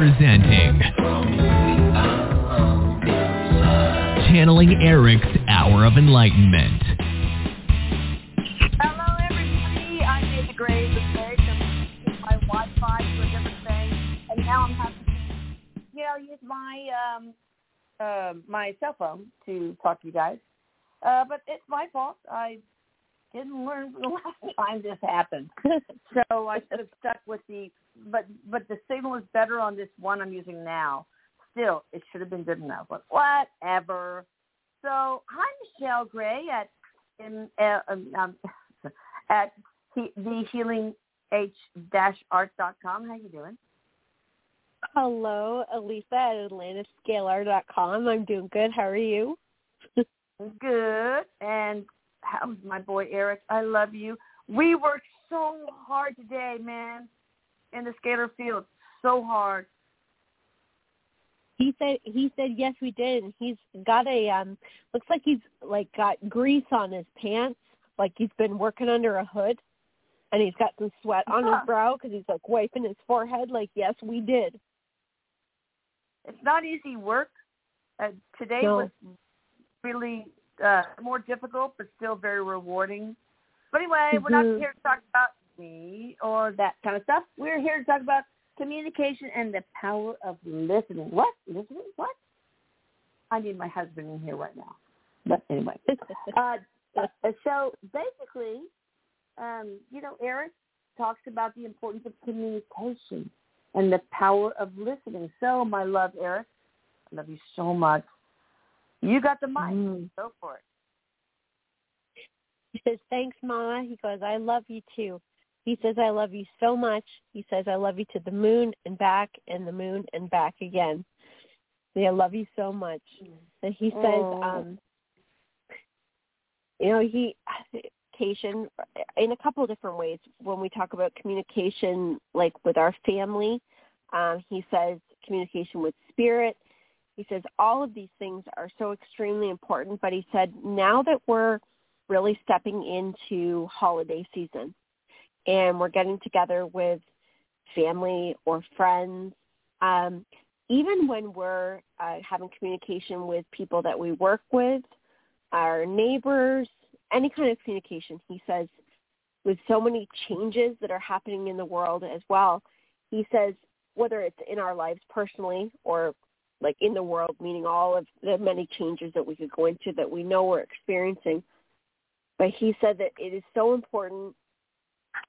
presenting Channeling Erik's Hour of Enlightenment. Hello, everybody. I made the grave mistake of using my Wi-Fi to a different thing, and now I'm having to, you know, use my um, uh, my cell phone to talk to you guys. Uh, but it's my fault. I didn't learn the last time this happened, so I should have stuck with the. But but the signal is better on this one I'm using now. Still, it should have been good enough. But whatever. So hi, Michelle Gray at in, uh, um, um, at he, the healing h art dot com. How you doing? Hello, Elisa at AtlantisScalar.com. I'm doing good. How are you? Good. And how's my boy Erik? I love you. We worked so hard today, man, in the scalar field. So hard. He said he said yes we did and he's got a um looks like he's like got grease on his pants like he's been working under a hood and he's got some sweat on his brow because he's like wiping his forehead like yes we did It's not easy work. Uh, today No. was really uh, more difficult, but still very rewarding. But anyway, we're not Mhm. here to talk about me or that kind of stuff. We're here to talk about communication and the power of listening. What? Listening? What? I need my husband in here right now. But anyway. Uh, uh, so basically, um, you know, Erik talks about the importance of communication and the power of listening. So, my love, Erik, I love you so much. You got the mic. Mm. Go for it. he says thanks mama he goes I love you too he says I love you so much. He says I love you to the moon and back and the moon and back again. Yeah, I love you so much. And he says Oh. um you know he communication in a couple of different ways. When we talk about communication like with our family um, he says communication with spirit. He says all of these things are so extremely important but he said now that we're really stepping into holiday season and we're getting together with family or friends. Um, even when we're uh, having communication with people that we work with our neighbors any kind of communication he says with so many changes that are happening in the world as well he says whether it's in our lives personally or like in the world meaning all of the many changes that we could go into that we know we're experiencing but he said that it is so important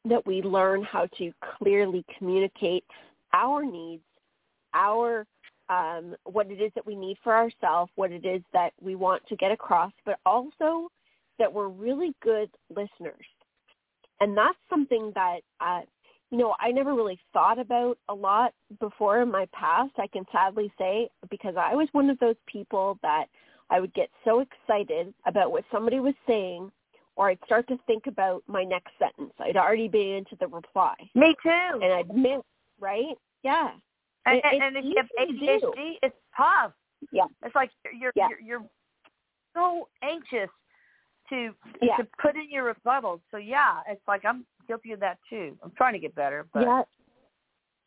that we learn how to clearly communicate our needs our um, what it is that we need for ourselves, what it is that we want to get across, but also that we're really good listeners. And that's something that, uh, you know, I never really thought about a lot before in my past, I can sadly say, because I was one of those people that I would get so excited about what somebody was saying, or I'd start to think about my next sentence. I'd already been into the reply. Me too. And I'd miss, right? Yeah. And, It- and, if you have. ADHD, it's tough. Yeah. It's like you're Yeah. you're, you're so anxious to Yeah. to put in your rebuttals. So yeah, it's like I'm guilty of that too. I'm trying to get better, but Yeah.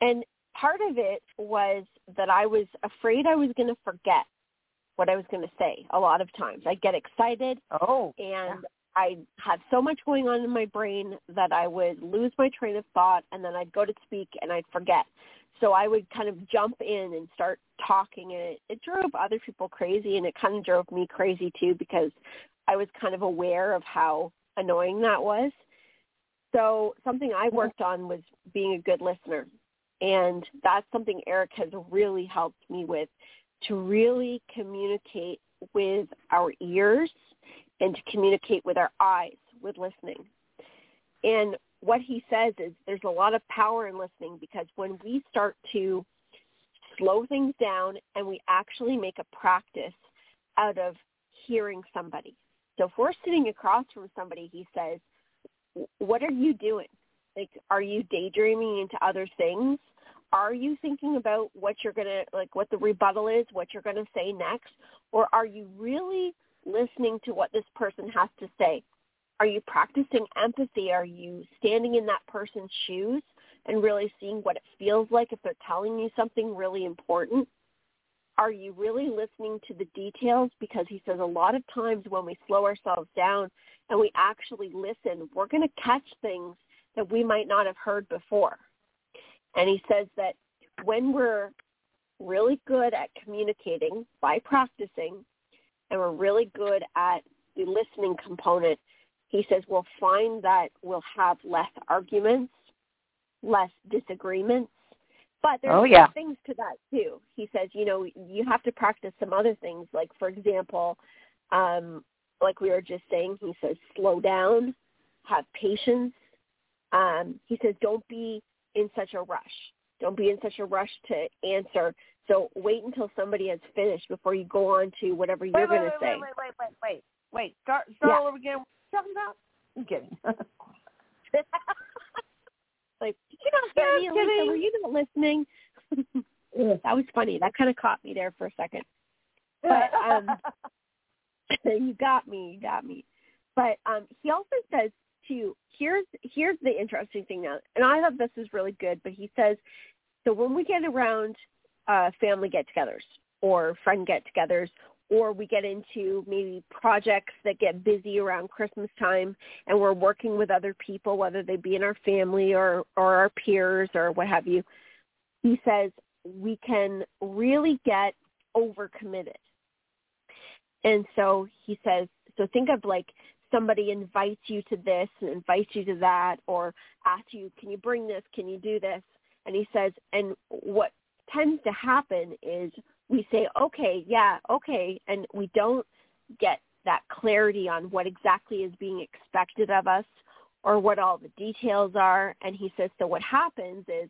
And part of it was that I was afraid I was going to forget what I was going to say a lot of times. I get excited oh, and I had so much going on in my brain that I would lose my train of thought and then I'd go to speak and I'd forget. So I would kind of jump in and start talking and it, it drove other people crazy and it kind of drove me crazy too because I was kind of aware of how annoying that was. So something I mm-hmm. worked on was being a good listener. And that's something Erik has really helped me with to really communicate with our ears and to communicate with our eyes with listening. And what he says is there's a lot of power in listening because when we start to slow things down and we actually make a practice out of hearing somebody. So if we're sitting across from somebody, he says, what are you doing? Like, are you daydreaming into other things? Are you thinking about what you're going to, like what the rebuttal is, what you're going to say next? Or are you really listening to what this person has to say? Are you practicing empathy? Are you standing in that person's shoes and really seeing what it feels like if they're telling you something really important. Are you really listening to the details? Because he says a lot of times when we slow ourselves down and we actually listen, we're going to catch things that we might not have heard before. And he says that when we're really good at communicating by practicing and we're really good at the listening component, he says we'll find that we'll have less arguments, less disagreements. But there's oh, yeah. things to that too. He says, you know, you have to practice some other things. Like for example, um, like we were just saying, he says slow down, have patience. Um, he says don't be in such a rush. Don't be in such a rush to answer. So wait until somebody has finished before you go on to whatever you're going to say. Wait, wait, wait, wait, wait, wait. Start, start yeah. all over again. What are you talking about? I'm kidding. like, did you not hear me, Lisa? Were you not listening? that was funny. That kind of caught me there for a second. But um, you got me. You got me. But um, he also says too. Here's here's the interesting thing now, and I thought this is really good. But he says, so when we get around uh, family get-togethers or friend get-togethers, or we get into maybe projects that get busy around Christmas time and we're working with other people, whether they be in our family or, or our peers or what have you, he says we can really get overcommitted. And so he says, so think of like somebody invites you to this and invites you to that or asks you, can you bring this? Can you do this? And he says, and what tends to happen is we say, okay, yeah, okay, and we don't get that clarity on what exactly is being expected of us or what all the details are. And he says, so what happens is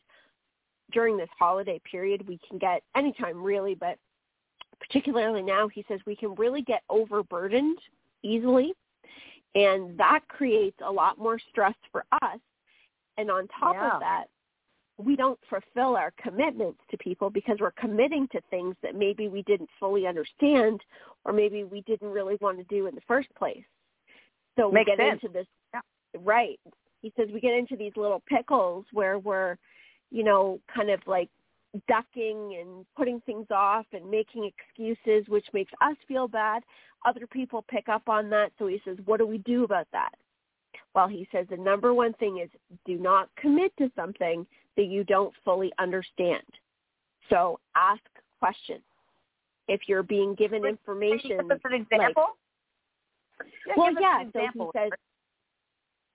during this holiday period, we can get anytime really, but particularly now, he says we can really get overburdened easily. And that creates a lot more stress for us. And on top yeah. of that, we don't fulfill our commitments to people because we're committing to things that maybe we didn't fully understand or maybe we didn't really want to do in the first place. So Makes we get sense. into this yeah. right. He says we get into these little pickles where we're, you know, kind of like ducking and putting things off and making excuses which makes us feel bad. Other people pick up on that. So he says, what do we do about that? Well, he says the number one thing is do not commit to something that you don't fully understand. So ask questions. If you're being given information, us an example. Like, yeah, well, yeah. Example. So he says,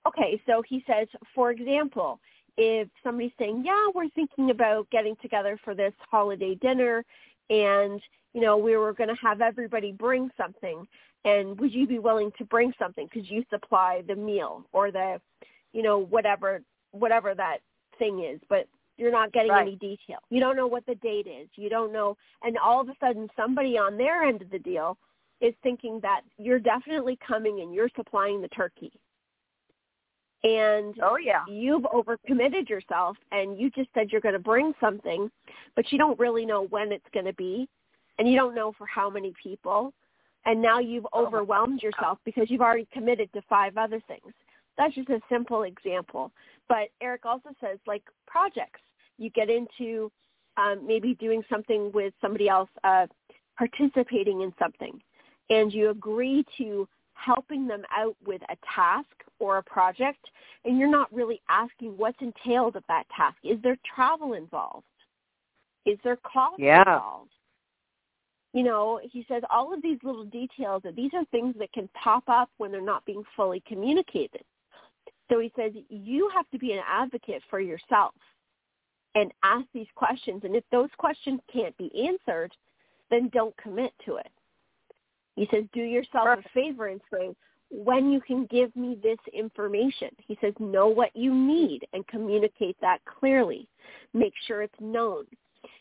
okay. So he says, for example, if somebody's saying, yeah, we're thinking about getting together for this holiday dinner, and you know we were going to have everybody bring something, and would you be willing to bring something because you supply the meal or the, you know, whatever whatever that thing is, but you're not getting right. any detail. You don't know what the date is. You don't know, and all of a sudden somebody on their end of the deal is thinking that you're definitely coming and you're supplying the turkey. And oh yeah, you've overcommitted yourself, and you just said you're going to bring something, but you don't really know when it's going to be, and you don't know for how many people, and now you've oh overwhelmed yourself because you've already committed to five other things. That's just a simple example. But Erik also says like projects. You get into um, maybe doing something with somebody else, uh, participating in something, and you agree to helping them out with a task or a project, and you're not really asking what's entailed of that task. Is there travel involved? Is there cost yeah. involved? You know, he says all of these little details, that these are things that can pop up when they're not being fully communicated. So he says you have to be an advocate for yourself and ask these questions. And if those questions can't be answered, then don't commit to it. He says do yourself a favor and say, when you can give me this information. He says know what you need and communicate that clearly. Make sure it's known.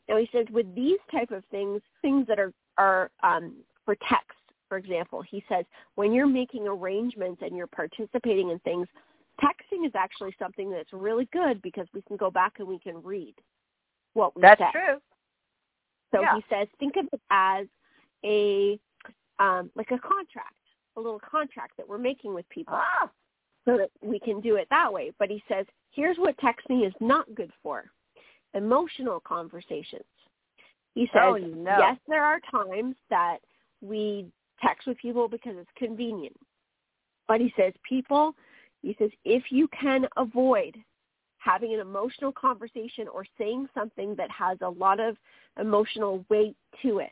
Now he says with these type of things, things that are, are um, for text, for example, he says when you're making arrangements and you're participating in things, texting is actually something that's really good because we can go back and we can read what we That's said. true. So yeah. he says, think of it as a um, like a contract, a little contract that we're making with people. Ah. so that we can do it that way. But he says, here's what texting is not good for. Emotional conversations. He says, Oh, no. yes, there are times that we text with people because it's convenient. But he says, people, he says, if you can avoid having an emotional conversation or saying something that has a lot of emotional weight to it,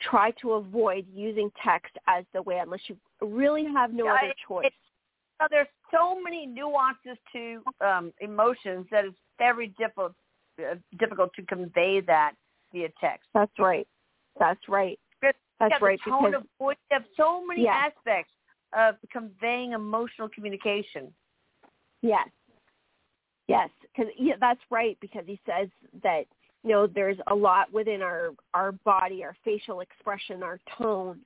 try to avoid using text as the way unless you really have no Yeah, other choice. Now, there's so many nuances to um, emotions that it's very difficult uh, difficult to convey that via text. That's right. That's right. That's right. Tone Because of voice. You have so many Yeah. aspects of conveying emotional communication. yes, yes, because yeah, that's right. Because he says that you know there's a lot within our our body, our facial expression, our tone,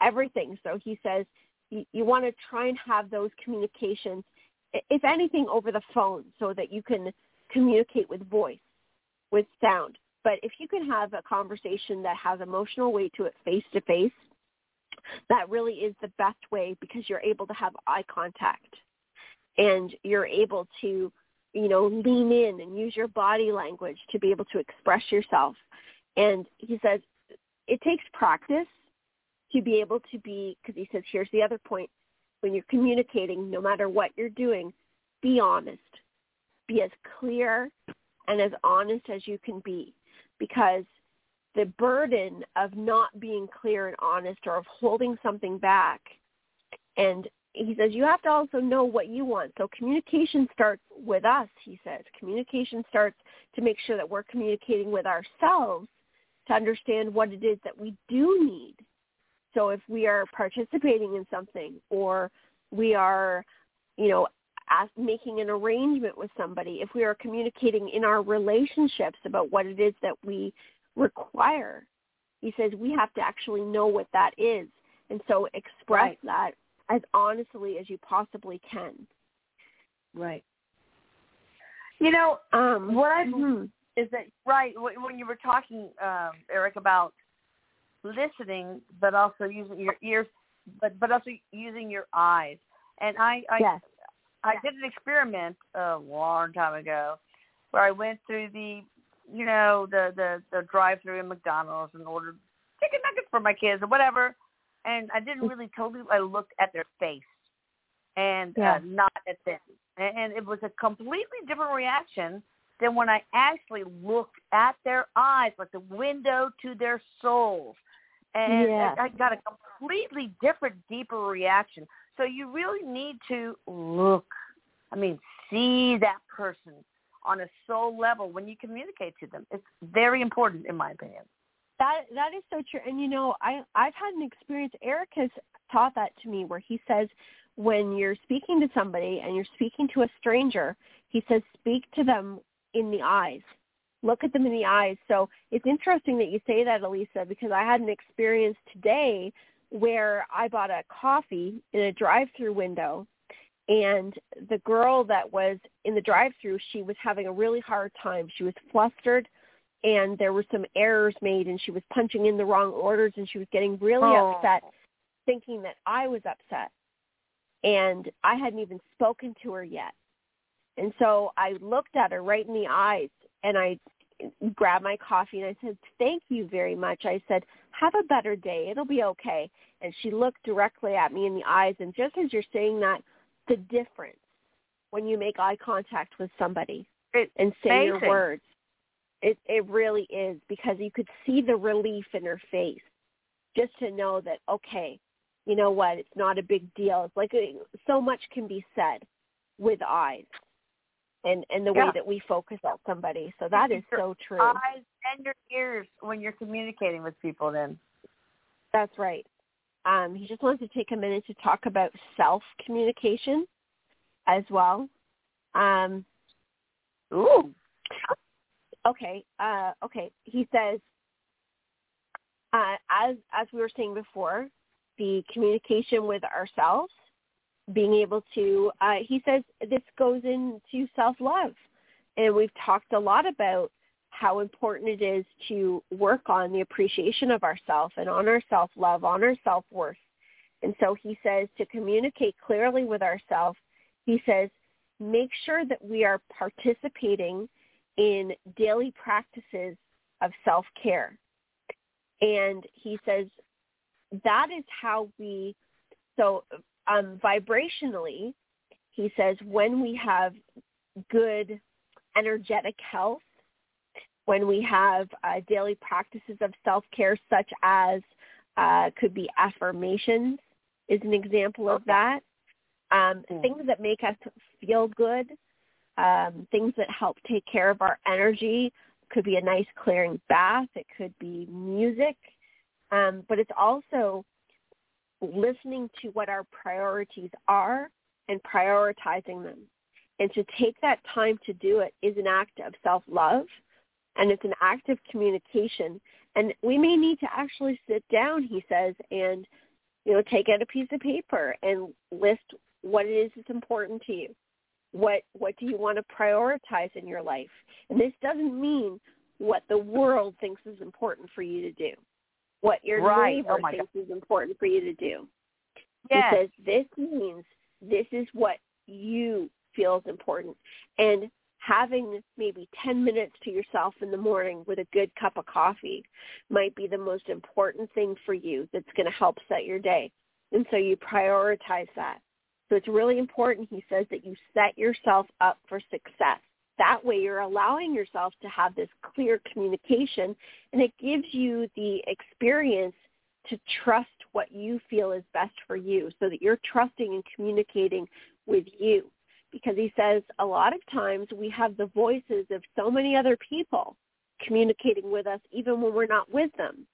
everything. So he says you, you want to try and have those communications, if anything, over the phone, so that you can communicate with voice, with sound. But if you can have a conversation that has emotional weight to it face to face, that really is the best way because you're able to have eye contact and you're able to, you know, lean in and use your body language to be able to express yourself. And he says it takes practice to be able to be, because he says, here's the other point. When you're communicating, no matter what you're doing, be honest. Be as clear and as honest as you can be because the burden of not being clear and honest or of holding something back. And he says you have to also know what you want. So communication starts with us he says. Communication starts to make sure that we're communicating with ourselves to understand what it is that we do need. So if we are participating in something or we are you know making an arrangement with somebody if we are communicating in our relationships about what it is that we require. He says we have to actually know what that is. And so express Right. that as honestly as you possibly can. Right. You know, Um, what I mhm. is that right when when you were talking, um, Erik, about listening, but also using your ears, but but also using your eyes. And I I yes. I did an experiment a long time ago where I went through the you know the the the drive through in McDonald's and ordered chicken nuggets for my kids or whatever, and I didn't really totally I looked at their face and Yeah. uh, not at them, and, and it was a completely different reaction than when I actually looked at their eyes, like the window to their souls, and Yeah. I, I got a completely different, deeper reaction. So you really need to look, I mean, see that person on a soul level when you communicate to them. It's very important, in my opinion. That that is so true. And you know, I I've had an experience. Erik has taught that to me, where he says when you're speaking to somebody and you're speaking to a stranger, he says speak to them in the eyes. Look at them in the eyes. So it's interesting that you say that, Elisa, because I had an experience today where I bought a coffee in a drive-through window and the girl that was in the drive-through, she was having a really hard time. She was flustered and there were some errors made and she was punching in the wrong orders and she was getting really Oh. upset thinking that I was upset. And I hadn't even spoken to her yet. And so I looked at her right in the eyes and I grabbed my coffee and I said, thank you very much. I said, have a better day. It'll be okay. And she looked directly at me in the eyes. And just as you're saying that, the difference when you make eye contact with somebody It's and say your words, it, it really is because you could see the relief in her face just to know that, okay, you know what, it's not a big deal. It's like uh, so much can be said with eyes and, and the way that we focus on somebody. So that is Your so true. Eyes and your ears when you're communicating with people. Then That's right. Um, he just wanted to take a minute to talk about self-communication as well. Um, ooh, okay, uh, okay. He says, uh, as as we were saying before, the communication with ourselves, being able to. Uh, he says this goes into self-love, and we've talked a lot about how important it is to work on the appreciation of ourself and on our self-love, on our self-worth, And so he says to communicate clearly with ourselves, he says, make sure that we are participating in daily practices of self-care. And he says that is how we, so um, vibrationally, he says when we have good energetic health, when we have uh, daily practices of self-care such as uh, could be affirmations is an example of that. Um, mm. Things that make us feel good, um, things that help take care of our energy could be a nice clearing bath. It could be music. Um, but it's also listening to what our priorities are and prioritizing them. And to take that time to do it is an act of self-love and it's an act of communication. And we may need to actually sit down, he says, and you know, take out a piece of paper and list what it is that's important to you. What what do you want to prioritize in your life? And this doesn't mean what the world thinks is important for you to do. What your right. Oh neighbor oh thinks God. is important for you to do. Yes. He says this means this is what you feel is important. And having maybe 10 minutes to yourself in the morning with a good cup of coffee might be the most important thing for you that's going to help set your day. And so you prioritize that. So it's really important, he says, that you set yourself up for success. That way you're allowing yourself to have this clear communication and it gives you the experience to trust what you feel is best for you so that you're trusting and communicating with you because he says a lot of times we have the voices of so many other people communicating with us even when we're not with them.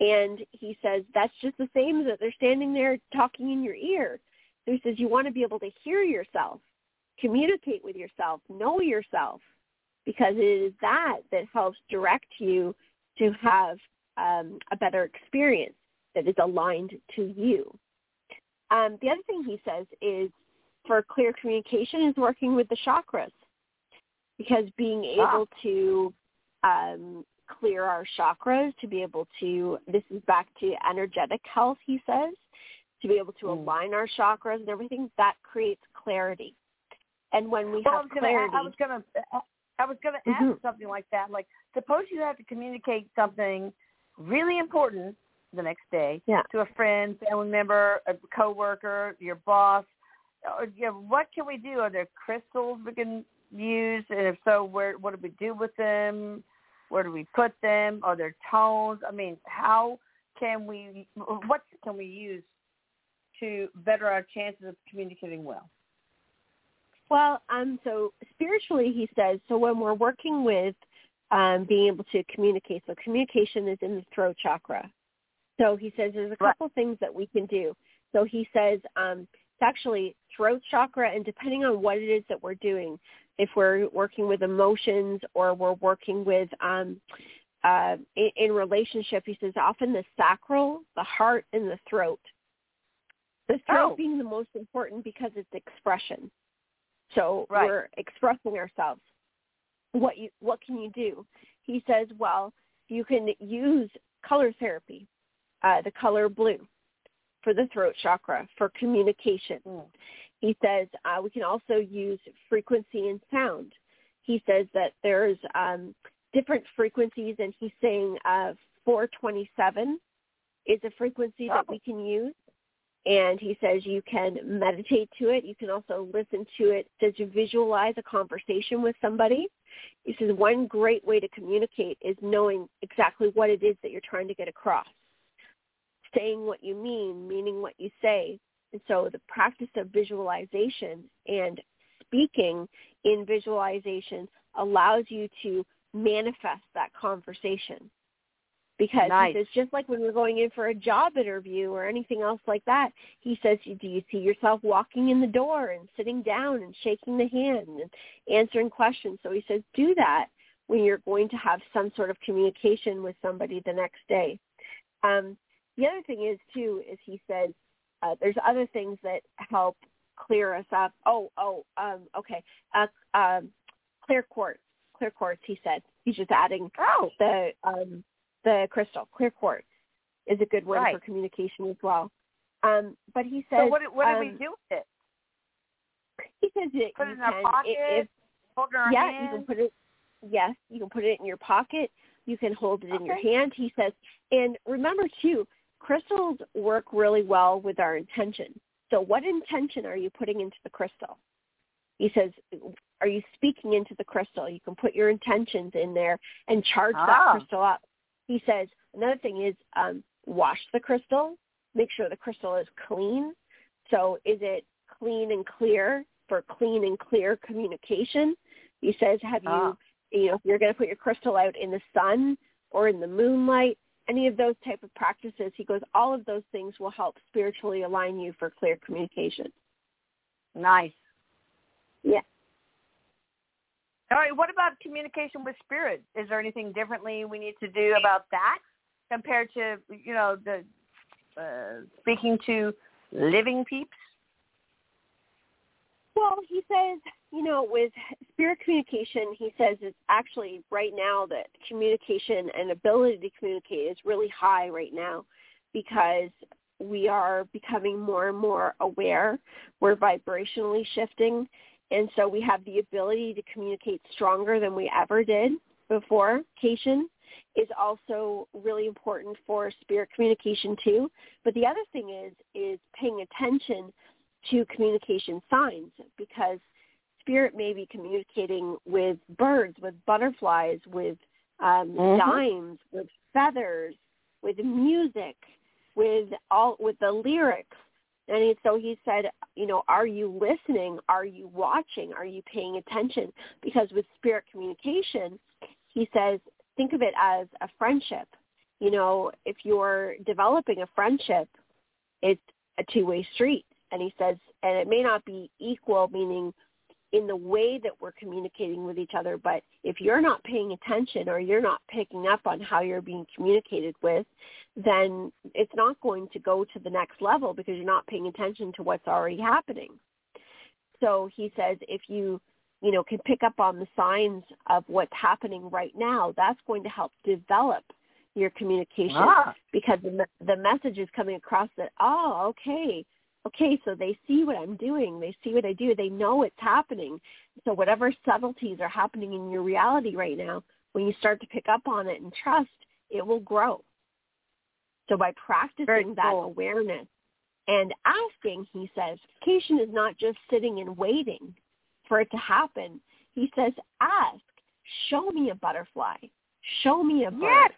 And he says that's just the same as that they're standing there talking in your ear. So he says you want to be able to hear yourself, communicate with yourself, know yourself, because it is that that helps direct you to have um, a better experience that is aligned to you. Um, the other thing he says is for clear communication is working with the chakras because being able to um, clear our chakras, to be able to, this is back to energetic health, he says, to be able to Mm. align our chakras and everything, that creates clarity. And when we Well, I have was gonna, clarity, I was gonna, I was gonna ask Mhm. something like that. Like, suppose you have to communicate something really important the next day Yeah. to a friend, family member, a coworker, your boss. Or, you know, what can we do? Are there crystals we can use? And if so, where? What do we do with them? Where do we put them? Are there tones? I mean, how can we? What can we use to better our chances of communicating well? Well, um, so spiritually, he says, so when we're working with um, being able to communicate, so communication is in the throat chakra. So he says there's a Right. couple things that we can do. So he says um, actually throat chakra, and depending on what it is that we're doing, if we're working with emotions or we're working with um, uh, in, in relationship, he says often the sacral, the heart, and the throat. The throat Oh. being the most important because it's expression. So Right. we're expressing ourselves. What you what can you do? He says, well, you can use color therapy, uh, the color blue, for the throat chakra for communication. Mm. He says uh, we can also use frequency and sound. He says that there's um, different frequencies, and he's saying uh, 427 is a frequency that we can use. And he says you can meditate to it. You can also listen to it. Says you visualize a conversation with somebody. He says one great way to communicate is knowing exactly what it is that you're trying to get across. Saying what you mean, meaning what you say. And so the practice of visualization and speaking in visualization allows you to manifest that conversation. Because Nice. he says, just like when we're going in for a job interview or anything else like that, he says, do you see yourself walking in the door and sitting down and shaking the hand and answering questions? So he says, do that when you're going to have some sort of communication with somebody the next day. Um, the other thing is, too, is he says, uh, there's other things that help clear us up. Oh, oh, um, okay. Uh, um, clear quartz. Clear quartz, he said. He's just adding Oh, the um, the crystal, clear quartz, is a good one Right. for communication as well. Um, but he says, so what, what do um, we do with it? He says that Put it in our can, pocket. If, it yeah, hand. you can put it. Yes, you can put it in your pocket. You can hold it in your hand. He says, and remember too, crystals work really well with our intention. So, what intention are you putting into the crystal? He says, are you speaking into the crystal? You can put your intentions in there and charge Ah. that crystal up. He says another thing is um, wash the crystal. Make sure the crystal is clean. So, is it clean and clear for clean and clear communication? He says, have you Ah. you know, if you're going to put your crystal out in the sun or in the moonlight, any of those type of practices, he goes, all of those things will help spiritually align you for clear communication. Nice. Yeah. All right. What about communication with spirit? Is there anything differently we need to do about that compared to you know the uh, speaking to living peeps? Well, he says, you know, with spirit communication, he says it's actually right now that communication and ability to communicate is really high right now because we are becoming more and more aware. We're vibrationally shifting. And so we have the ability to communicate stronger than we ever did before. Communication is also really important for spirit communication too. But the other thing is, is paying attention to communication signs because spirit may be communicating with birds, with butterflies, with um, Mhm. dimes, with feathers, with music, with all with the lyrics. And he, so he said, you know, are you listening? Are you watching? Are you paying attention? Because with spirit communication, he says, think of it as a friendship. You know, if you're developing a friendship, it's a two-way street. And he says, and it may not be equal, meaning in the way that we're communicating with each other, but if you're not paying attention or you're not picking up on how you're being communicated with, then it's not going to go to the next level because you're not paying attention to what's already happening. So he says if you, you know, can pick up on the signs of what's happening right now, that's going to help develop your communication Ah, because the, the message is coming across that, oh, okay, okay, so they see what I'm doing. They see what I do. They know it's happening. So whatever subtleties are happening in your reality right now, when you start to pick up on it and trust, it will grow. So by practicing Very that awareness and asking, he says, communication is not just sitting and waiting for it to happen. He says, ask, show me a butterfly, show me a bird. Yes.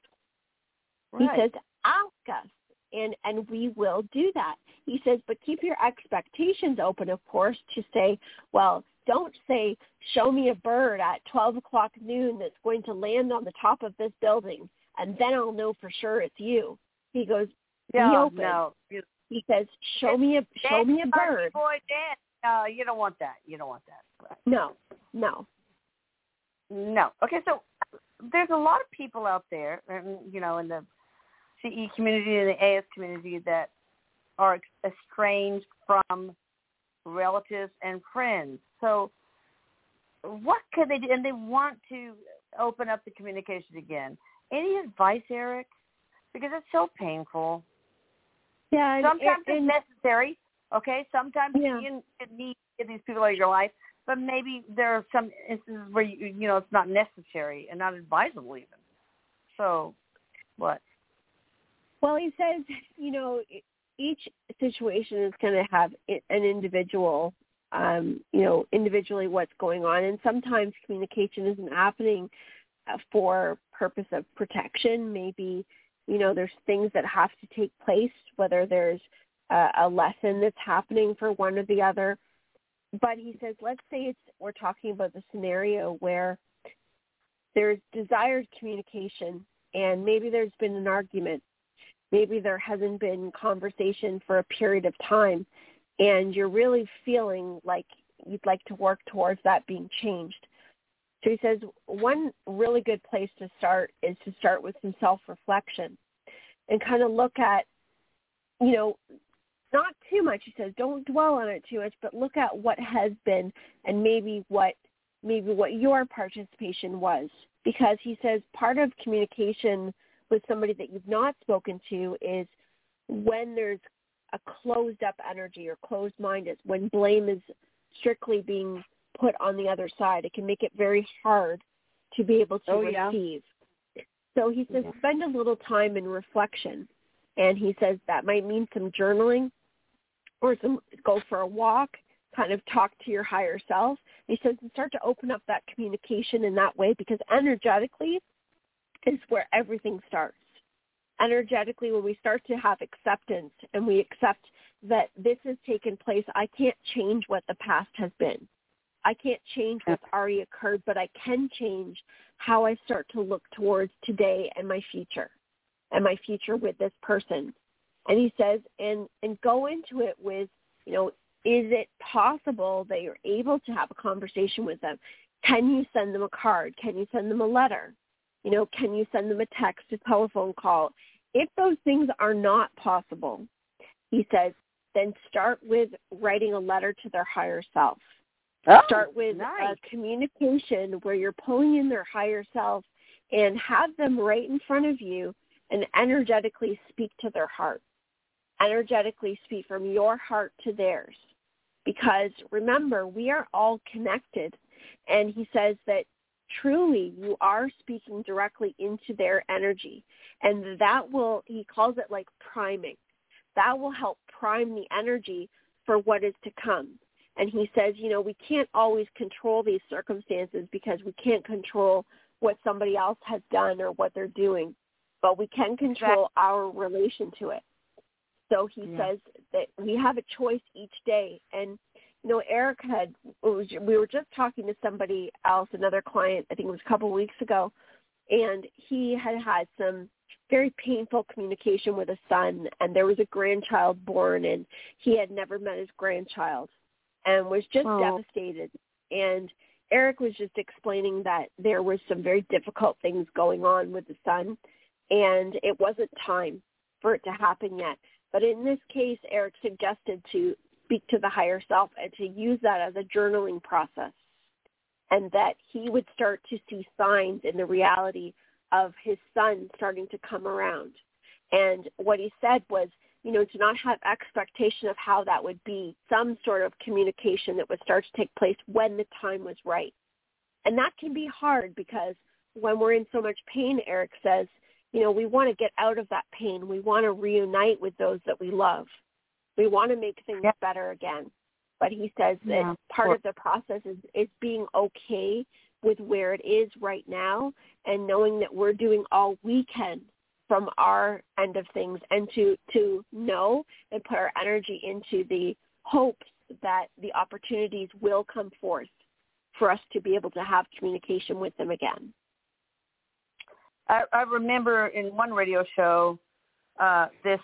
He says, ask us, and, and we will do that. He says, but keep your expectations open, of course, to say, well, don't say, show me a bird at 12 o'clock noon that's going to land on the top of this building, and then I'll know for sure it's you. He goes, be no, open. no. He says, show me a, show me a bird. Boy, dance. No, you don't want that. You don't want that. Right. No, no. No. Okay, so there's a lot of people out there, you know, in the CE community and the AS community that are estranged from relatives and friends. So what could they do? And they want to open up the communication again. Any advice, Erik? Because it's so painful. Yeah, and, Sometimes and, it's necessary. Okay, sometimes Yeah. you need to get these people out of your life, but maybe there are some instances where you you know it's not necessary and not advisable even. So, what? Well, he says, you know, each situation is going to have an individual, um, you know, individually what's going on, and sometimes communication isn't happening uh, for purpose of protection. Maybe, you know, there's things that have to take place, whether there's a, a lesson that's happening for one or the other. But he says, let's say it's we're talking about the scenario where there's desired communication, and maybe there's been an argument maybe there hasn't been conversation for a period of time and you're really feeling like you'd like to work towards that being changed. So he says one really good place to start is to start with some self-reflection and kind of look at, you know, not too much. He says don't dwell on it too much, but look at what has been and maybe what maybe what your participation was. Because he says part of communication with somebody that you've not spoken to is when there's a closed up energy or closed minded when blame is strictly being put on the other side. It can make it very hard to be able to oh, yeah. receive. So he says Yeah. spend a little time in reflection. And he says that might mean some journaling or some go for a walk, kind of talk to your higher self. He says and start to open up that communication in that way because energetically is where everything starts. Energetically, when we start to have acceptance and we accept that this has taken place, I can't change what the past has been. I can't change what's already occurred, but I can change how I start to look towards today and my future and my future with this person. And he says, and, and go into it with, you know, is it possible that you're able to have a conversation with them? Can you send them a card? Can you send them a letter? You know, can you send them a text, a telephone call? If those things are not possible, he says, then start with writing a letter to their higher self. Oh, Start with nice. a communication where you're pulling in their higher self and have them right in front of you and energetically speak to their heart. Energetically speak from your heart to theirs. Because remember, we are all connected. And he says that truly you are speaking directly into their energy. And that will, he calls it like priming. That will help prime the energy for what is to come. And he says, you know, we can't always control these circumstances because we can't control what somebody else has done or what they're doing, but we can control our relation to it. So he Yeah. says that we have a choice each day. And, you know, Erik had, was, we were just talking to somebody else, another client, I think it was a couple of weeks ago, and he had had some very painful communication with a son, and there was a grandchild born, and he had never met his grandchild and was just Oh. devastated. And Erik was just explaining that there was some very difficult things going on with the son, and it wasn't time for it to happen yet. But in this case, Erik suggested to speak to the higher self and to use that as a journaling process, and that he would start to see signs in the reality of his son starting to come around. And what he said was, you know, to not have expectation of how that would be, some sort of communication that would start to take place when the time was right. And that can be hard because when we're in so much pain, Erik says, you know, we want to get out of that pain. We want to reunite with those that we love. We want to make things Yep. better again. But he says that Yeah, of part course. of the process is, is being okay with where it is right now and knowing that we're doing all we can from our end of things and to to know and put our energy into the hopes that the opportunities will come forth for us to be able to have communication with them again. I, I remember in one radio show, uh, this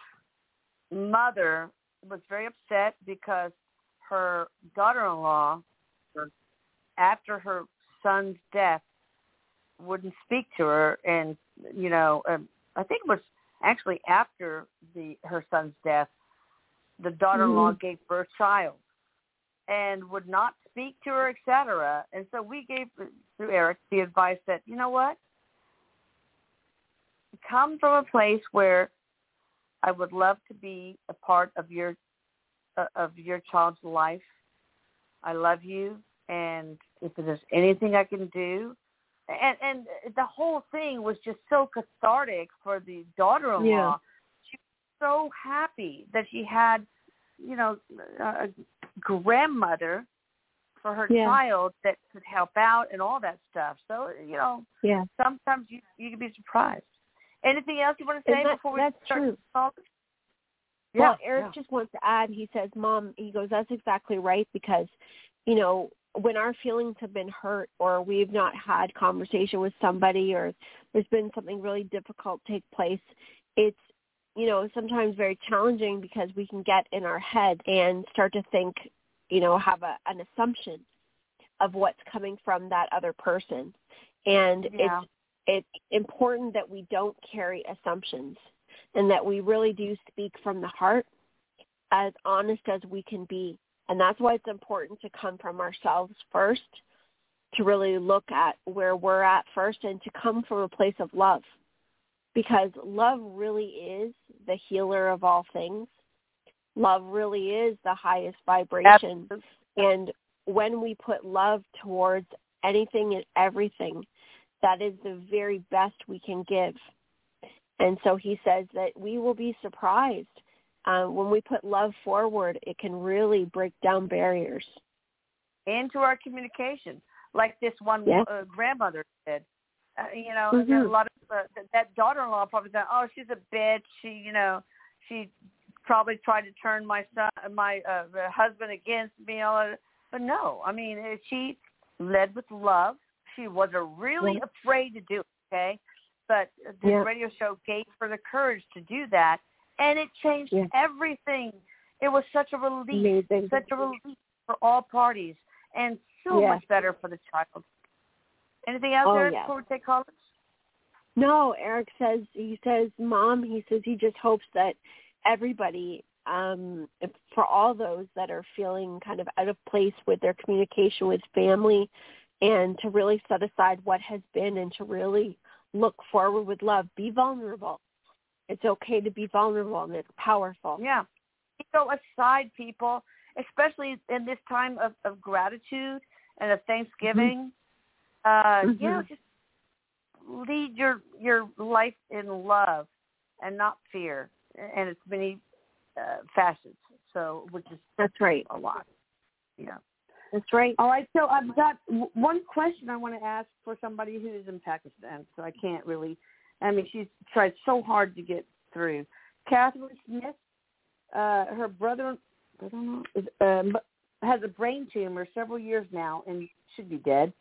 mother was very upset because her daughter-in-law, after her son's death, wouldn't speak to her, and you know, um, I think it was actually after the her son's death, the daughter-in-law gave birth to a child, and would not speak to her, etc. And so we gave through Erik the advice that you know what, come from a place where I would love to be a part of your uh, of your child's life. I love you, and if there's anything I can do, and and the whole thing was just so cathartic for the daughter-in-law. Yeah. She was so happy that she had, you know, a grandmother for her Yeah. child that could help out and all that stuff. So you know, Yeah. sometimes you you can be surprised. Anything else you want to say that- before we that's start true. to talk? well, Erik just wants to add, he says, Mom, he goes, that's exactly right because, you know, when our feelings have been hurt or we've not had conversation with somebody or there's been something really difficult take place, it's, you know, sometimes very challenging because we can get in our head and start to think, you know, have a, an assumption of what's coming from that other person. And Yeah. it's it's important that we don't carry assumptions and that we really do speak from the heart as honest as we can be. And that's why it's important to come from ourselves first, to really look at where we're at first and to come from a place of love. Because love really is the healer of all things. love really is the highest vibration. Absolutely. And when we put love towards anything and everything, that is the very best we can give. And so he says that we will be surprised uh, when we put love forward. It can really break down barriers into our communication, like this one yeah. uh, grandmother said. Uh, you know, mm-hmm. a lot of uh, that daughter-in-law probably said, "Oh, she's a bitch." She, you know, she probably tried to turn my son, my uh, husband against me. All, but no, I mean, she led with love. She was really yeah. afraid to do it. Okay, but this yeah. radio show gave her the courage to do that, and it changed yeah. everything. It was such a relief, Amazing. such a relief for all parties, and so much better for the child. Anything else, oh, Erik, yeah. before we take callers? No, Erik says he says, Mom, he says he just hopes that everybody, um, for all those that are feeling kind of out of place with their communication with family, and to really set aside what has been and to really look forward with love. Be vulnerable. It's okay to be vulnerable and it's powerful. Yeah. Go aside, people, especially in this time of, of gratitude and of Thanksgiving. Mm-hmm. Uh, mm-hmm. You know, just lead your your life in love and not fear, and it's many uh, facets. So, which is that's right, a lot. Yeah. That's right. All right. So I've got one question I want to ask for somebody who's in Pakistan. So I can't really. I mean, she's tried so hard to get through. Catherine Smith, uh, her brother, I don't know, is, um, has a brain tumor several years now and should be dead.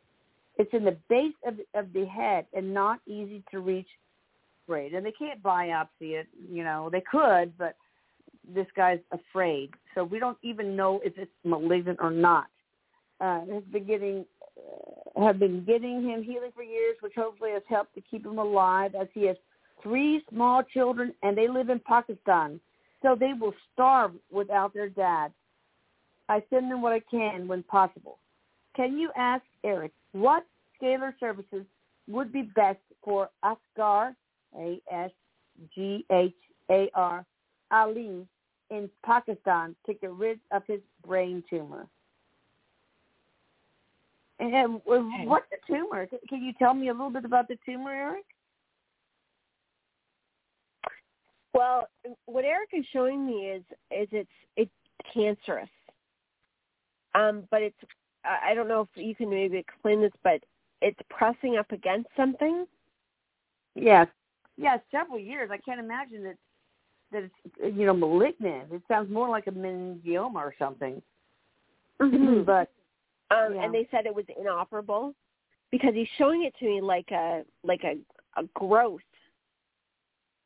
It's in the base of of the head and not easy to reach. Right, and they can't biopsy it. You know, they could, but this guy's afraid. So we don't even know if it's malignant or not uh, has been getting uh, have been getting him healing for years, which hopefully has helped to keep him alive. As he has three small children, and they live in Pakistan, so they will starve without their dad. I send them what I can when possible. Can you ask Erik what scalar services would be best for Asghar, A S G H A R, Ali in Pakistan to get rid of his brain tumor? And what's the tumor? Can you tell me a little bit about the tumor, Erik? Well, what Erik is showing me is is it's it's cancerous, um, but it's I don't know if you can maybe explain this, but it's pressing up against something. Yes, yes, several years. I can't imagine that that it's you know malignant. It sounds more like a meningioma or something. Mm-hmm. but um, yeah. and they said it was inoperable because he's showing it to me like a like a a growth,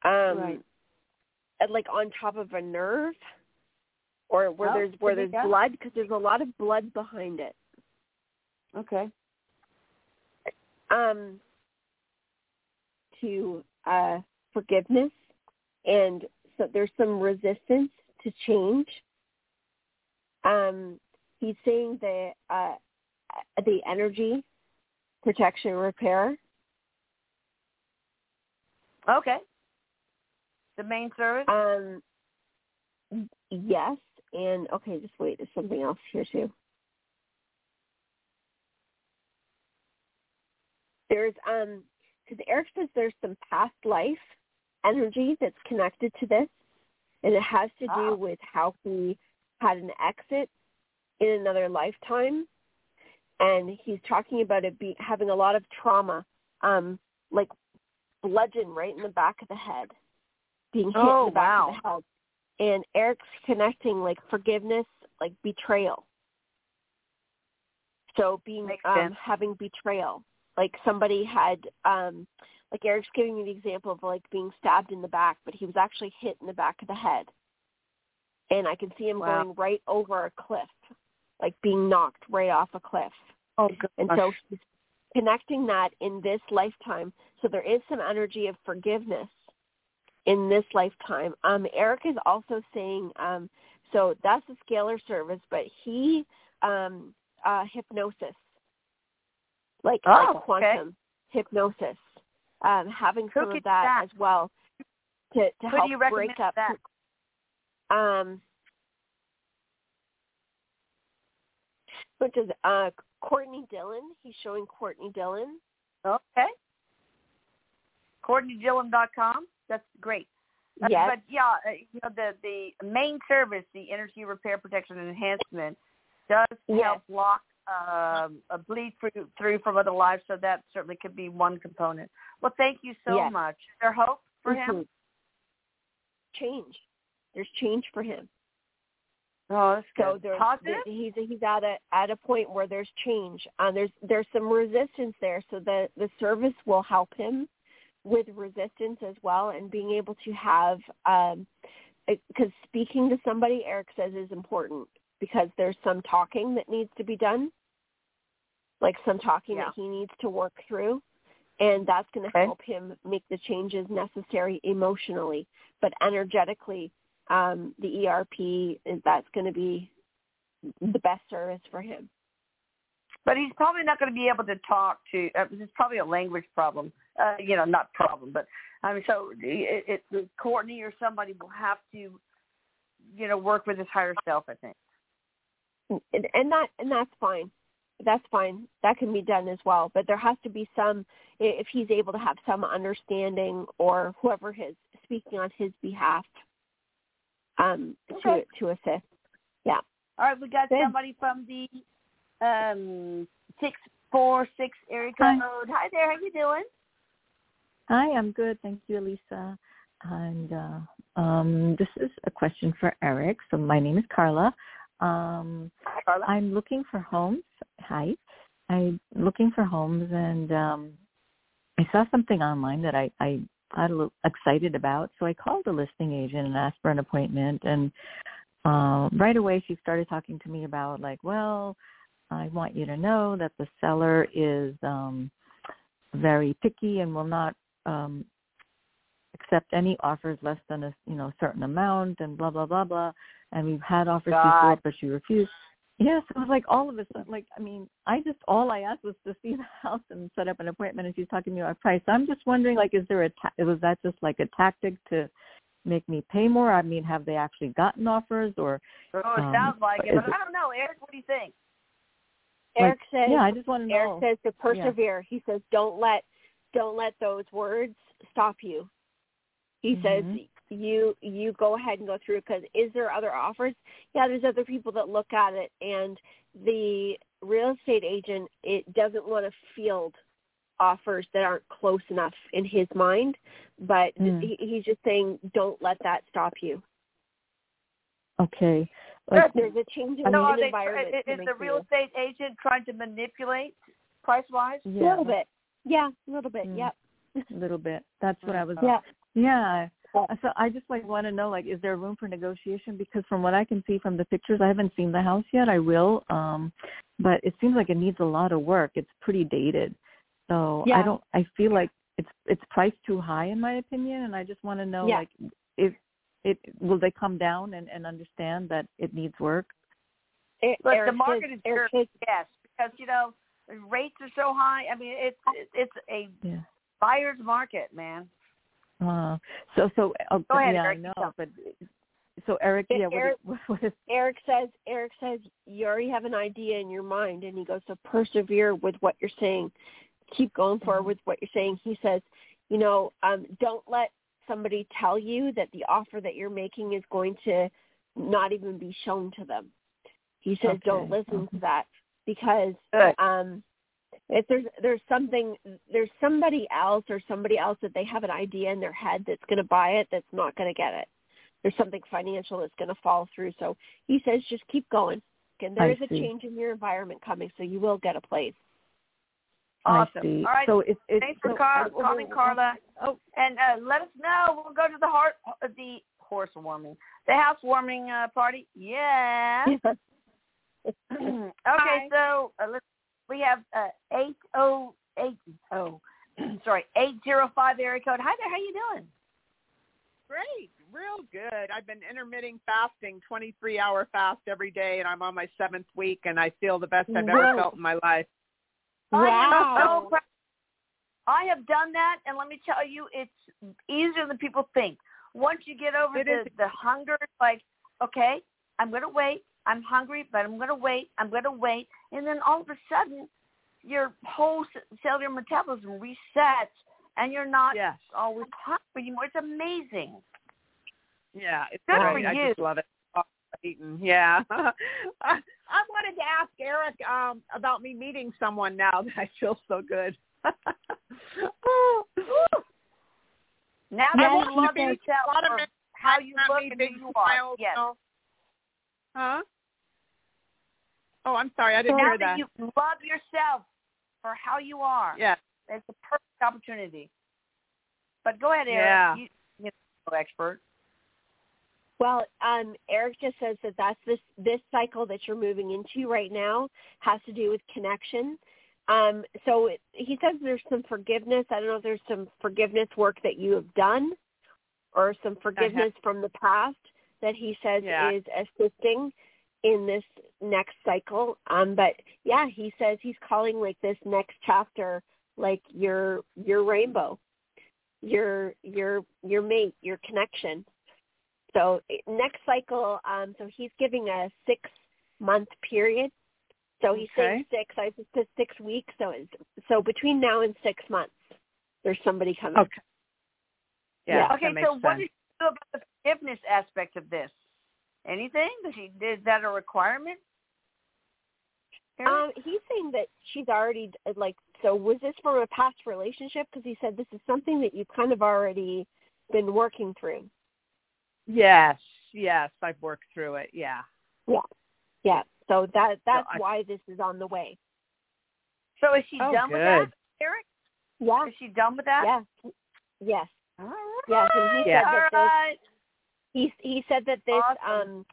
um, right. like on top of a nerve, or where oh, there's where there's blood because there's a lot of blood behind it. Okay. Um. To uh, forgiveness, and so there's some resistance to change. Um, he's saying the uh, the energy protection repair. Okay. The main service. Um. Yes, and okay, just wait. There's something else here too. There's um because Erik says there's some past life energy that's connected to this, and it has to do oh. with how he had an exit in another lifetime. And he's talking about it be having a lot of trauma um like bludgeon right in the back of the head being hit oh, in the back wow. of the head. And Erik's connecting like forgiveness like betrayal. So being um having betrayal. Like somebody had um like Erik's giving me the example of like being stabbed in the back but he was actually hit in the back of the head. And i can see him wow. going right over a cliff like being knocked right off a cliff. Oh, gosh. and so he's connecting that in this lifetime. So there is some energy of forgiveness in this lifetime. Um, Erik is also saying, um, so that's a scalar service, but he um, uh, hypnosis, like, oh, like quantum okay. hypnosis, um, having some of that, that, as well to to Who help break up. That? Um, which is uh, Courtney Dillon. He's showing Courtney Dillon. Okay. CourtneyDillon.com. That's great. Uh, Yes. But yeah, uh, you know the the main service, the energy repair protection and enhancement, does Yes. help block um, a bleed through, through from other lives. So that certainly could be one component. Well, thank you so Yes. much. Is there hope for him? Mhm. Change. There's change for him. Oh, So there's Positive. he's he's at a at a point where there's change. Uh, there's there's some resistance there, so the the service will help him with resistance as well, and being able to have um because speaking to somebody, Erik says is important because there's some talking that needs to be done, like some talking Yeah. that he needs to work through, and that's going to Okay. help him make the changes necessary emotionally, but energetically um, the ERP is that's going to be the best service for him. But he's probably not going to be able to talk to. Uh, it's probably a language problem. Uh, you know, not problem, but I mean, so it, it, Courtney or somebody will have to, you know, work with his higher self. I think. And, and that and that's fine. That's fine. That can be done as well. But there has to be some if he's able to have some understanding or whoever is speaking on his behalf um, Okay. to to assist. Yeah. All right, we got Good. somebody from the um six four six area code. Hi there, how you doing? Hi, I'm good. Thank you, Elisa. And uh, um, this is a question for Erik. So my name is Carla. Um, Hi, Carla. I'm looking for homes. Hi. I'm looking for homes, and um, I saw something online that I, I got a little excited about. So I called the listing agent and asked for an appointment. And uh, right away, she started talking to me about like, well, I want you to know that the seller is um, very picky and will not um, accept any offers less than a you know certain amount and blah blah blah blah. And we've had offers God. before, but she refused. Yes, it was like all of a sudden, like I mean, I just all I asked was to see the house and set up an appointment, and she's talking to me about price. So I'm just wondering, like, is there a ta- was that just like a tactic to make me pay more? I mean, have they actually gotten offers or? Oh, it um, sounds like it, but I don't know, Erik. What do you think? Erik Like, says Yeah, I just want to know. Erik says to persevere. He says don't let don't let those words stop you. He says Mhm. You you go ahead and go through because is there other offers? Yeah, there's other people that look at it and the real estate agent it doesn't want to field offers that aren't close enough in his mind, but Mm. he, he's just saying don't let that stop you. Okay. Like, There's a change in I so mean, they, environment. is is the real you. estate agent trying to manipulate price wise? A little bit. Yeah, a little bit. Mm. Yep. a little bit. That's what I was. Yeah. Yeah. Yeah. So I just like want to know like is there room for negotiation because from what I can see from the pictures I haven't seen the house yet I will um but it seems like it needs a lot of work it's pretty dated so Yeah. I don't I feel like it's it's priced too high in my opinion and I just want to know Yeah. like if it will they come down and and understand that it needs work E- But the market says- is Erik very yes, because you know rates are so high. I mean, it's it's a yeah buyer's market, man. Uh so so oh, Go ahead, yeah Erik, I know tell. but so Erik Yeah, yeah what, Erik- is, what is Erik says Erik says you already have an idea in your mind and he goes so persevere with what you're saying. Keep going forward Mhm. with what you're saying. He says, you know, um, don't let somebody tell you that the offer that you're making is going to not even be shown to them. He says don't listen okay. to that because Good. um if there's there's something there's somebody else or somebody else that they have an idea in their head that's going to buy it that's not going to get it there's something financial that's going to fall through so he says just keep going and there I is a change in your environment coming so you will get a place Awesome. All right. So it's it's Thanks for so, call, uh, calling, Carla. Oh, And uh, let us know. We'll go to the heart, the horse warming, the housewarming uh, party. Yeah. okay, Hi. so uh, let's, we have uh, eight oh eight oh, sorry, eight zero five area code. Hi there. How you doing? Great, real good. I've been intermittent fasting, 23 hour fast every day, and I'm on my seventh week, and I feel the best I've ever Whoa. felt in my life. I Wow. so. I have done that, and let me tell you, it's easier than people think. Once you get over It the is. the hunger, it's like, okay, I'm going to wait. I'm hungry, but I'm going to wait. I'm going to wait, and then all of a sudden, your whole cellular metabolism resets, and you're not Yes. always hungry anymore. It's amazing. Yeah, it's Good for great. I just love it. Oh, Eaton. Yeah. I, I wanted to ask Erik um, about me meeting someone now that I feel so good. oh, Now Yeah, that he you love said- yourself a lot of how you not look me and big who you smile, are. Yes. so- Huh? Oh, I'm sorry. I didn't now hear that that. you love yourself for how you are, Yeah. it's a perfect opportunity. But go ahead, Erik. Yeah. You, you know, expert. Well, um, Erik just says that that's this this cycle that you're moving into right now has to do with connection. Um, so it, he says there's some forgiveness. I don't know if there's some forgiveness work that you have done, or some forgiveness from the past that he says Yeah. is assisting in this next cycle. Um, but yeah, he says he's calling like this next chapter like your your rainbow, your your your mate, your connection. So next cycle, um, so he's giving a six month period. So he's saying six. I just said six weeks. So it's, so between now and six months, there's somebody coming. Okay. Yeah. okay, that makes so what sense. did you do about the forgiveness aspect of this? Anything? Does he, is that a requirement? Um, he's saying that she's already like. So was this from a past relationship? Because he said this is something that you've kind of already been working through. Yes. Yes. I've worked through it. Yeah. Yeah. yeah. So that that's I- why this is on the way. so is she Oh, done with that. Erik? Yeah. Is she done with that? Yes. Yes. All right. Yes, and he Yeah. said All that this right. He he said that this Awesome. um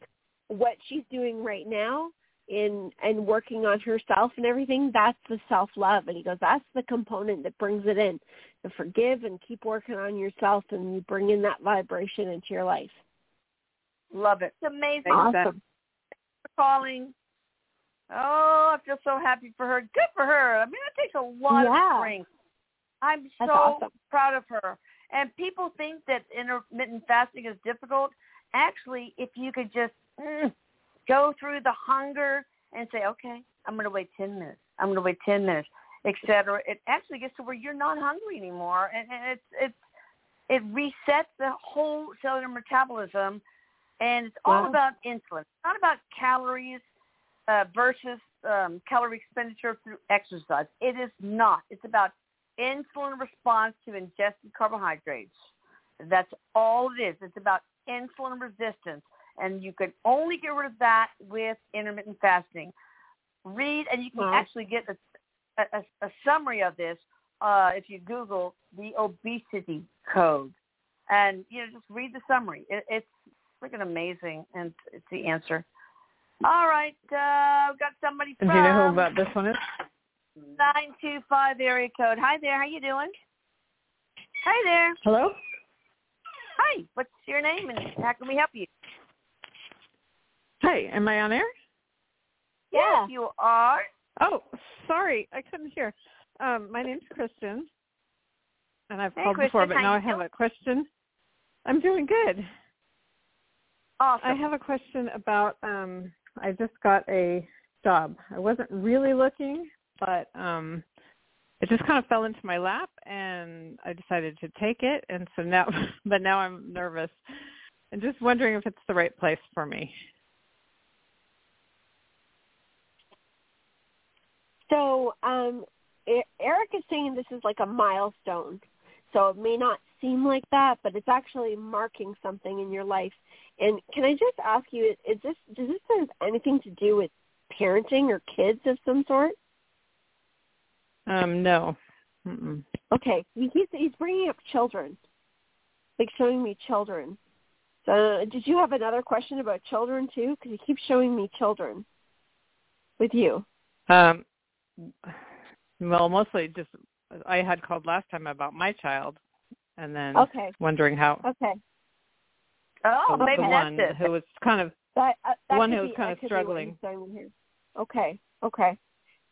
what she's doing right now in and working on herself and everything that's the self love and he goes that's the component that brings it in to forgive and keep working on yourself and you bring in that vibration into your life Love it. It's amazing. Makes awesome sense. calling. Oh, I feel so happy for her. Good for her. I mean, it takes a lot Yeah. of strength. I'm That's so awesome. proud of her. And people think that intermittent fasting is difficult. Actually, if you could just mm, go through the hunger and say, okay, I'm going to wait 10 minutes. I'm going to wait 10 minutes, et cetera. It actually gets to where you're not hungry anymore. And, and it's, it's, it resets the whole cellular metabolism. And it's all Wow. about insulin. It's not about calories uh, versus um, calorie expenditure through exercise. It is not. It's about insulin response to ingested carbohydrates. That's all it is. It's about insulin resistance. And you can only get rid of that with intermittent fasting. Read, and you can Wow. actually get a, a, a summary of this uh, if you Google the obesity code. And, you know, just read the summary. It, it's freaking amazing, and it's the answer. All right, uh, we've got somebody from do you know who about this one is? Nine two five area code. Hi there, how you doing? Hi there. Hello? Hi. What's your name and how can we help you? Hey, am I on air? Yeah. Yes, you are. Oh, sorry, I couldn't hear. Um, my name's Kristen, and I've Hey, called before, but now I have doing? a question. I'm doing good. Awesome. I have a question about. Um, I just got a job. I wasn't really looking, but um, it just kind of fell into my lap, and I decided to take it. And so now, but now I'm nervous, and just wondering if it's the right place for me. So um, Erik is saying this is like a milestone. So it may not seem like that, but it's actually marking something in your life. And can I just ask you, is this does this have anything to do with parenting or kids of some sort? Um, no. Mm-mm. Okay, he's he's bringing up children, like showing me children. So did you have another question about children too? Because he keeps showing me children with you. Um, well, mostly just I had called last time about my child, and then Okay. wondering how Okay. oh, the, maybe the that's one it. who was kind of That, uh, that One who who's be- kinda that could be what struggling. he's saying here. Okay, okay.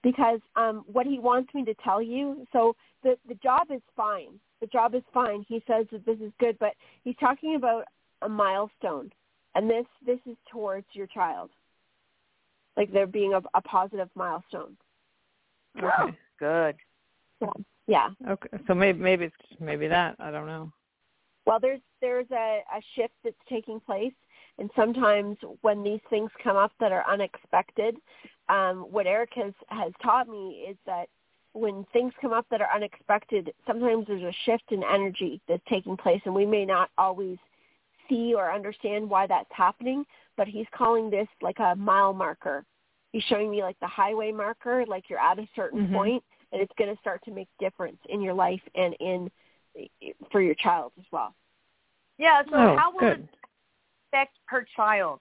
Because um, what he wants me to tell you, so the the job is fine. The job is fine. He says that this is good, but he's talking about a milestone, and this this is towards your child. like there being a, a positive milestone. Okay. Good. Yeah. Okay. So maybe maybe it's maybe that. I don't know. Well, there's there's a, a shift that's taking place, and sometimes when these things come up that are unexpected, um, what Erik has has taught me is that when things come up that are unexpected, sometimes there's a shift in energy that's taking place, and we may not always see or understand why that's happening. But he's calling this like a mile marker. He's showing me like the highway marker, like you're at a certain Mhm. point, and it's going to start to make difference in your life and in for your child as well. Yeah. So oh, how will good. it affect her child?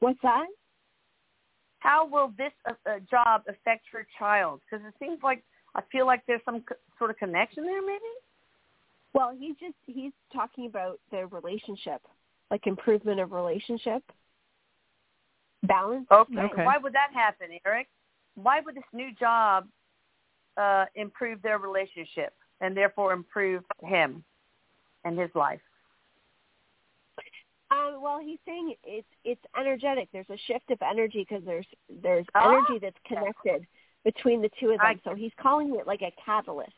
What's that? How will this uh, uh, job affect her child? Because it seems like I feel like there's some c- sort of connection there, maybe. Well, he's just he's talking about the relationship, like improvement of relationship, balance. Okay. Okay. Why would that happen, Erik? Why would this new job uh, improve their relationship and therefore improve him and his life? Well, he's saying it's it's energetic. There's a shift of energy because there's there's Oh, energy that's connected between the two of them. I- so he's calling it like a catalyst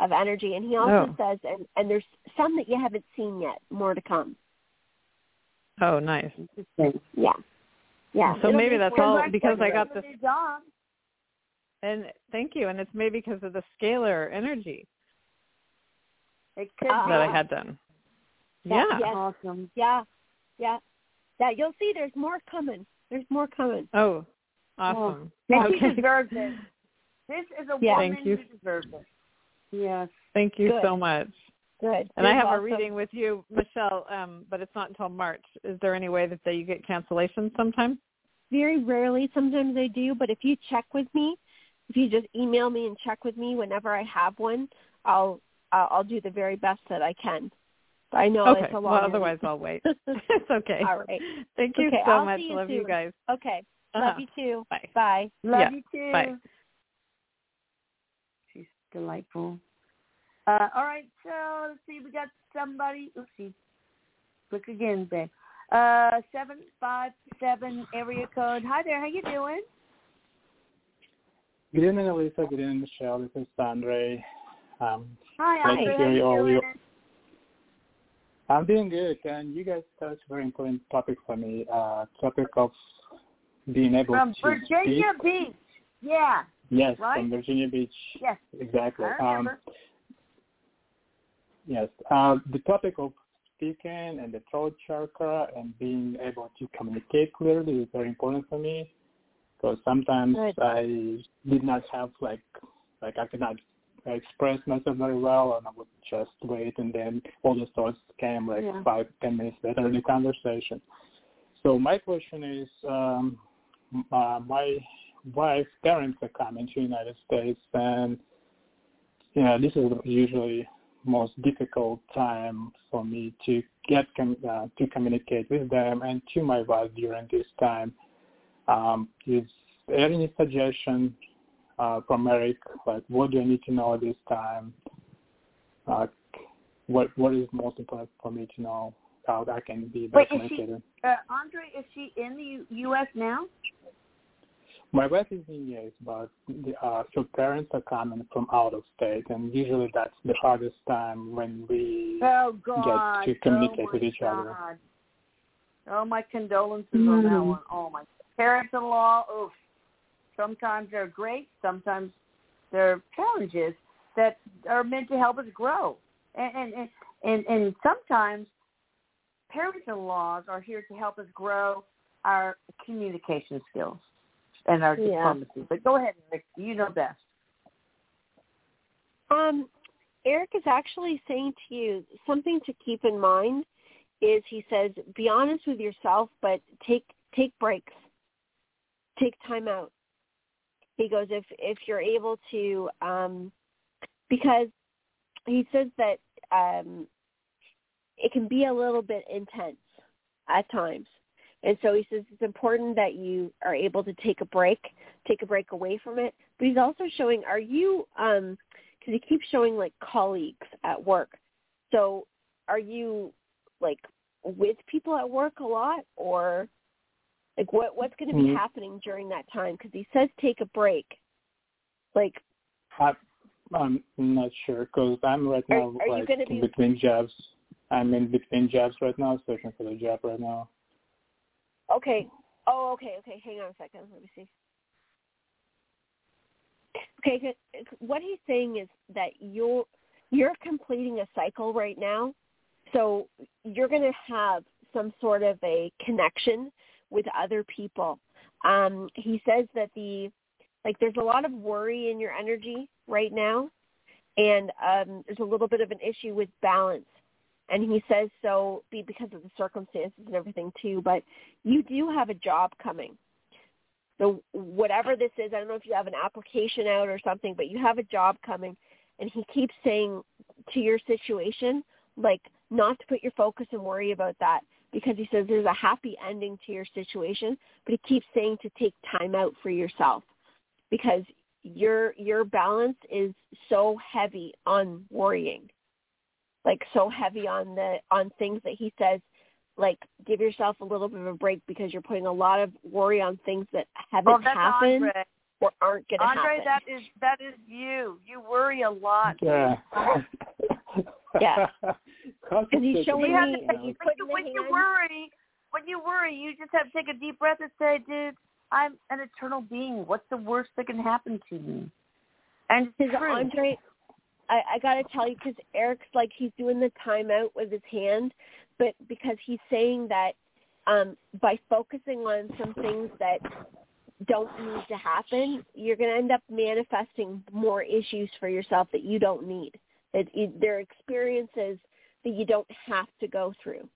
of energy. And he also Oh. says, and and there's some that you haven't seen yet. More to come. Oh, nice. Interesting. Yeah, yeah. So It'll maybe that's all because I got the this. job. And thank you. And it's maybe because of the scalar energy It could Uh, be. that I had done. That- Yeah. yes. Awesome. Yeah, yeah. Yeah, you'll see. There's more coming. There's more coming. Oh, awesome. She Okay. deserves it. This is a Yeah. woman Thank you. who deserves it. Yes. Thank you Good. so much. Good. And I have a reading with you, Michelle, um, but it's not until March. Is there any way that, that you get cancellations sometime? Very rarely. Sometimes I do, but if you check with me, if you just email me and check with me whenever I have one, I'll I'll, I'll do the very best that I can. But I know okay. it's a well, long. otherwise I'll wait. it's okay. All right. Thank you Okay, so I'll much. see you Love you soon. guys. Okay. Uh-huh. Love you too. Bye. Bye. Love Yeah. you too. Bye. She's delightful. Uh, all right, so let's see. We got somebody. Let's see. Look again, babe. Uh, seven five seven area code. Hi there. How you doing? Good evening, Elisa. Good evening, Michelle. This is Andre. Um, Hi, Thank Andre. you, How you all doing? I'm doing good, and you guys touched a very important topic for me. Uh, topic of being able From to Virginia speak. Beach. Yeah. Yes, right? from Virginia Beach. Yes. Exactly. I Um, yes. Uh, the topic of speaking and the throat chakra and being able to communicate clearly is very important for me because sometimes Good. I did not have like like I could not express myself very well and I would just wait and then all the thoughts came like Yeah. five ten minutes later in the conversation. So my question is, um, uh, my wife's parents are coming to the United States and you know, this is usually most difficult time for me to get com- uh, to communicate with them and to my wife during this time. Um, is there any suggestion uh, from Erik, Like, what do I need to know at this time? Uh, what what is most important for me to know? How I can be better Wait, is she- Uh, Andre, is she in the U- U.S. now? My wife is in yes, but the, uh, her parents are coming from out of state, and usually that's the hardest time when we Oh God! to communicate oh, with each other. God. Oh my condolences on that Mm. one. Oh my parents-in-law. Oof. Sometimes they're great. Sometimes they're challenges that are meant to help us grow. And and and and, and sometimes parents-in-laws are here to help us grow our communication skills and our Yeah. diplomacy. But go ahead, Erik. You know best. Um, Erik is actually saying to you something to keep in mind is he says be honest with yourself, but take take breaks, take time out. He goes if if you're able to, um, because he says that um, it can be a little bit intense at times. And so he says it's important that you are able to take a break, take a break away from it. But he's also showing, are you, um, because he keeps showing like colleagues at work. So are you like with people at work a lot or? Like what what's going to be Mhm. happening during that time? Because he says take a break. Like I, I'm not sure because I'm right now are you like in be- between jobs. I'm in between jobs right now, searching for the job right now. Okay. Oh, okay, okay. Hang on a second. Let me see. Okay, what he's saying is that you're you're completing a cycle right now, so you're going to have some sort of a connection with other people. Um, he says that the like there's a lot of worry in your energy right now, and um, there's a little bit of an issue with balance. And he says so be because of the circumstances and everything too. But you do have a job coming. So whatever this is, I don't know if you have an application out or something, but you have a job coming. And he keeps saying to your situation, like not to put your focus and worry about that because he says there's a happy ending to your situation, but he keeps saying to take time out for yourself because your your balance is so heavy on worrying. Like so heavy on the on things that he says like give yourself a little bit of a break because you're putting a lot of worry on things that haven't Well, happened Andre. or aren't going to happen. Andre, that is that is you. You worry a lot. Yeah. Yeah. Because he's showing You have me to that take, he's when putting you, when you worry, when you worry, you just have to take a deep breath and say, "Dude, I'm an eternal being. What's the worst that can happen to me?" And it's Because. Andre, I, I got to tell you, because Erik's like he's doing the timeout with his hand, but because he's saying that um, by focusing on some things that don't need to happen, you're going to end up manifesting more issues for yourself that you don't need. That you, they're experiences that you don't have to go through.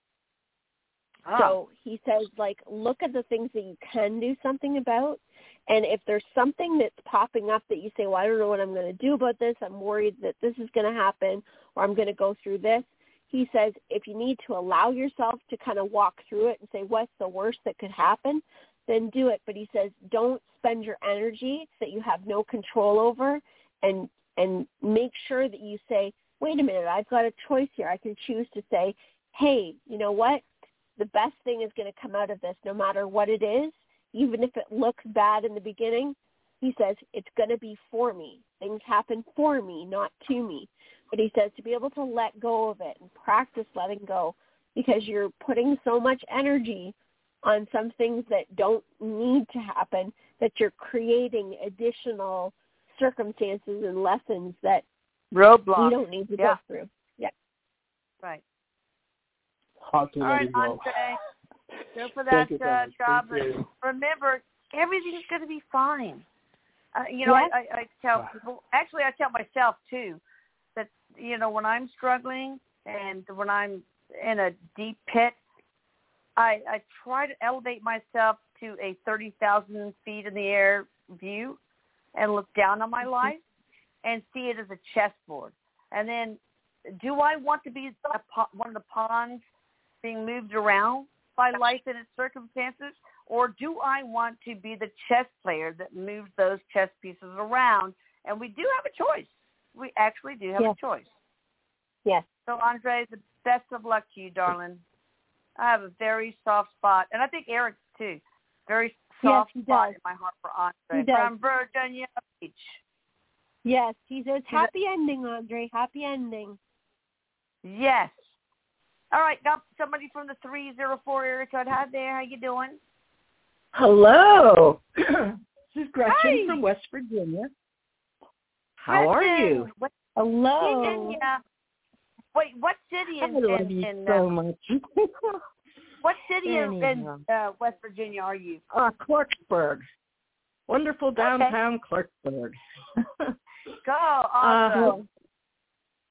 Oh. So he says, like, look at the things that you can do something about. And if there's something that's popping up that you say, well, I don't know what I'm going to do about this. I'm worried that this is going to happen or I'm going to go through this. He says, if you need to allow yourself to kind of walk through it and say, what's the worst that could happen, then do it. But he says, don't spend your energy that you have no control over and, and make sure that you say, wait a minute, I've got a choice here. I can choose to say, hey, you know what? the best thing is going to come out of this no matter what it is, even if it looks bad in the beginning. He says it's going to be for me. Things happen for me, not to me. But he says to be able to let go of it and practice letting go because you're putting so much energy on some things that don't need to happen that you're creating additional circumstances and lessons that roadblock. you don't need to Yeah. go through. Yeah. Right. How to All let right, it go. Andre. Go for that you uh, job. Thank remember, everything's going to be fine. Uh, you know, Yes. I, I, I tell people. Actually, I tell myself too that you know when I'm struggling and when I'm in a deep pit, I, I try to elevate myself to a thirty thousand feet in the air view and look down on my mm-hmm. life and see it as a chessboard. And then, do I want to be a, one of the pawns being moved around by life and its circumstances, or do I want to be the chess player that moves those chess pieces around? And we do have a choice. We actually do have Yes. a choice. Yes. So, Andre, the best of luck to you, darling. I have a very soft spot, and I think Erik too. Very soft he spot does. in my heart for Andre He from Virginia Beach. Yes, he says happy ending, Andre. Happy ending. Yes. All right, got somebody from the three zero four area code. Hi there, how you doing? Hello. this is Gretchen Hi. from West Virginia. How are you? What Hello. Virginia? Wait, what city I in love in, you in so uh, much. what city in, in uh, West Virginia are you? uh, Clarksburg. Wonderful downtown Clarksburg. Go, Uh, awesome.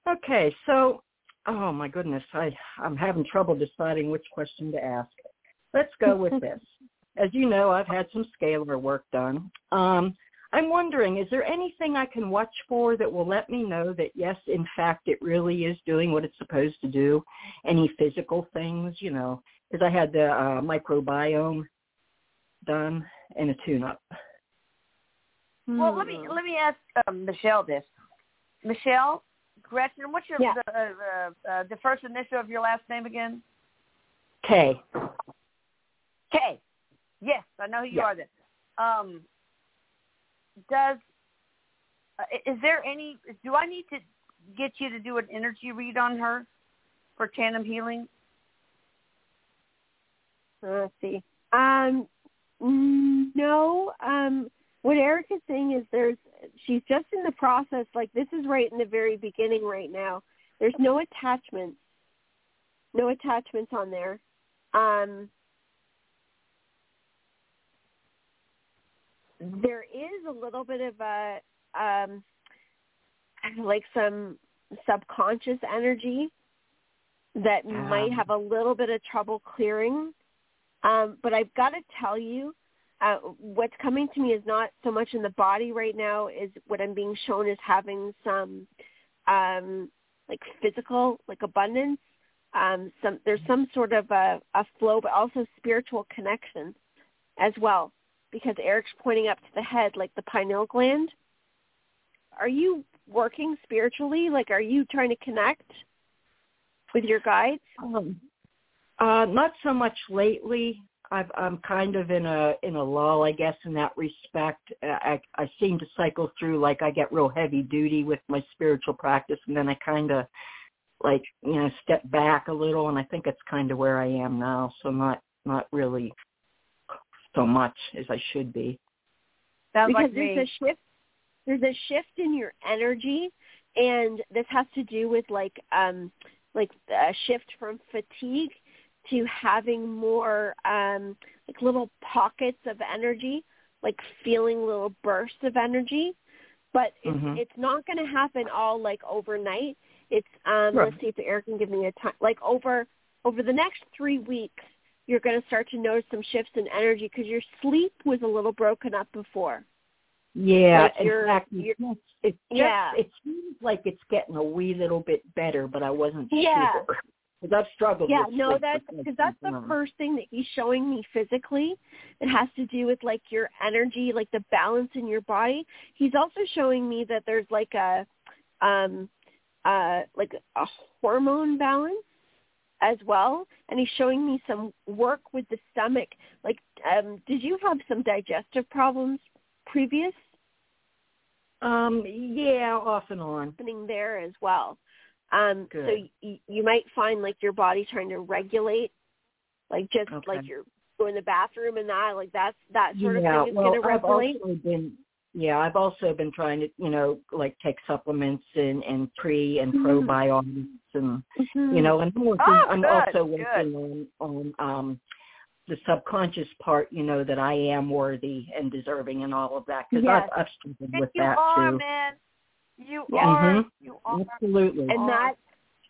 okay, so oh my goodness, I I'm having trouble deciding which question to ask. Let's go with this. As you know, I've had some scalar work done. Um, I'm wondering, is there anything I can watch for that will let me know that yes, in fact, it really is doing what it's supposed to do? Any physical things, you know, because I had the uh, microbiome done and a tune-up. Well, let me Hmm. let me ask um, Michelle this. Michelle, Gretchen, what's your Yeah. the, uh, uh, uh, the first initial of your last name again? K. K. Yes, I know who you Yeah. are. Then, um, does uh, is there any? Do I need to get you to do an energy read on her for tandem healing? Let's see. Um, no. Um, what Erik is saying is there's she's just in the process. Like this is right in the very beginning right now. There's no attachments. No attachments on there. Um, there is a little bit of a um, like some subconscious energy that might Ah. have a little bit of trouble clearing. Um, but I've got to tell you, uh, what's coming to me is not so much in the body right now. Is what I'm being shown is having some, um, like physical, like abundance. Um, some there's some sort of a, a flow, but also spiritual connection as well. Because Erik's pointing up to the head, like the pineal gland. Are you working spiritually? Like, are you trying to connect with your guides? Um, uh, not so much lately. I've, I'm kind of in a in a lull, I guess, in that respect. I, I seem to cycle through like I get real heavy duty with my spiritual practice, and then I kind of like you know step back a little, and I think it's kind of where I am now. So not not really so much as I should be. Sounds because like there's me. a shift there's a shift in your energy and this has to do with like um like a shift from fatigue to having more um like little pockets of energy like feeling little bursts of energy but it's Mhm. it's not going to happen all like overnight it's um Right. let's see if Erik can give me a time like over over the next three weeks you're going to start to notice some shifts in energy because your sleep was a little broken up before Yeah, Like you're- fact, you're- it's, it's just, Yeah. it seems like it's getting a wee little bit better, but I wasn't Yeah. sure because I've struggled. Yeah, with no, that's because that's the first thing that he's showing me physically. It has to do with like your energy, like the balance in your body. He's also showing me that there's like a, um, uh, like a hormone balance as well, and he's showing me some work with the stomach. Like, um, did you have some digestive problems previous? Um, yeah, off and on. happening there as well. Um, so Good. y- you might find like your body trying to regulate, like just Okay. like you're going to the bathroom and that, like that's that sort of thing is well, going to I've regulate. also been, yeah, I've also been trying to, you know, like take supplements and and pre and Mhm. probiotics and Mhm. you know, and I'm working. Oh, I'm also good. working on on um the subconscious part, you know, that I am worthy and deserving and all of that because Yes. I've, I've struggled with that are, too. man. You Yeah. are. Mhm. You are. Absolutely. and that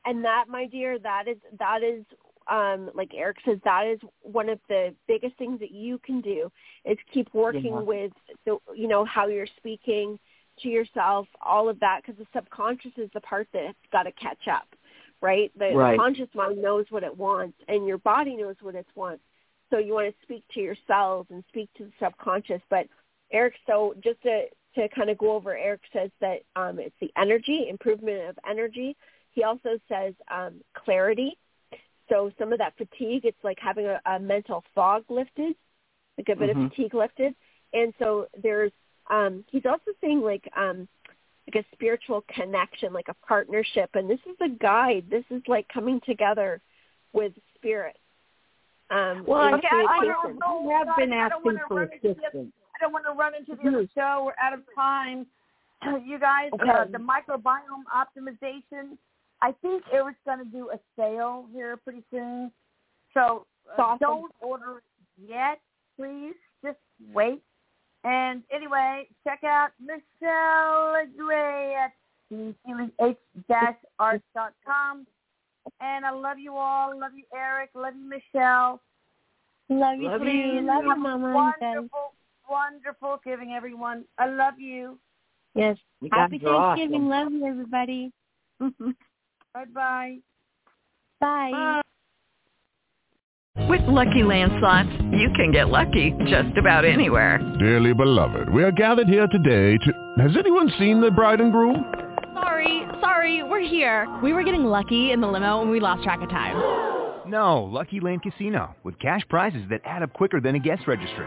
and that my dear that is that is um like Erik says that is one of the biggest things that you can do is keep working Yeah. with the you know how you're speaking to yourself all of that because the subconscious is the part that's got to catch up right the, Right. conscious mind knows what it wants and your body knows what it wants so you want to speak to your cells and speak to the subconscious but Erik so just to to kind of go over Erik says that um it's the energy improvement of energy he also says um, clarity. So some of that fatigue, it's like having a, a mental fog lifted, like a bit Mhm. of fatigue lifted. And so there's, um, he's also saying like, um, like a spiritual connection, like a partnership. And this is a guide. This is like coming together with spirit. Um, Well, in I, Okay, I- I don't- I have been I don't asking for run into the- assistance. I don't want to run into the other show. We're out of time. You guys, uh, the microbiome optimization. I think Erik's going to do a sale here pretty soon. So uh, Awesome. don't order it yet, please. Just wait. And anyway, check out Michelle Gray at h-arts.com. And I love you all. Love you, Erik. Love you, Michelle. Love you Love you. Love you, Mama. Wonderful, wonderful giving, everyone. I love you. Yes. Happy Thanksgiving. awesome. Love you, everybody. Bye-bye. Bye. With Lucky Land slots, you can get lucky just about anywhere. Dearly beloved, we are gathered here today to... Has anyone seen the bride and groom? Sorry, sorry, we're here. We were getting lucky in the limo and we lost track of time. No, Lucky Land Casino, with cash prizes that add up quicker than a guest registry.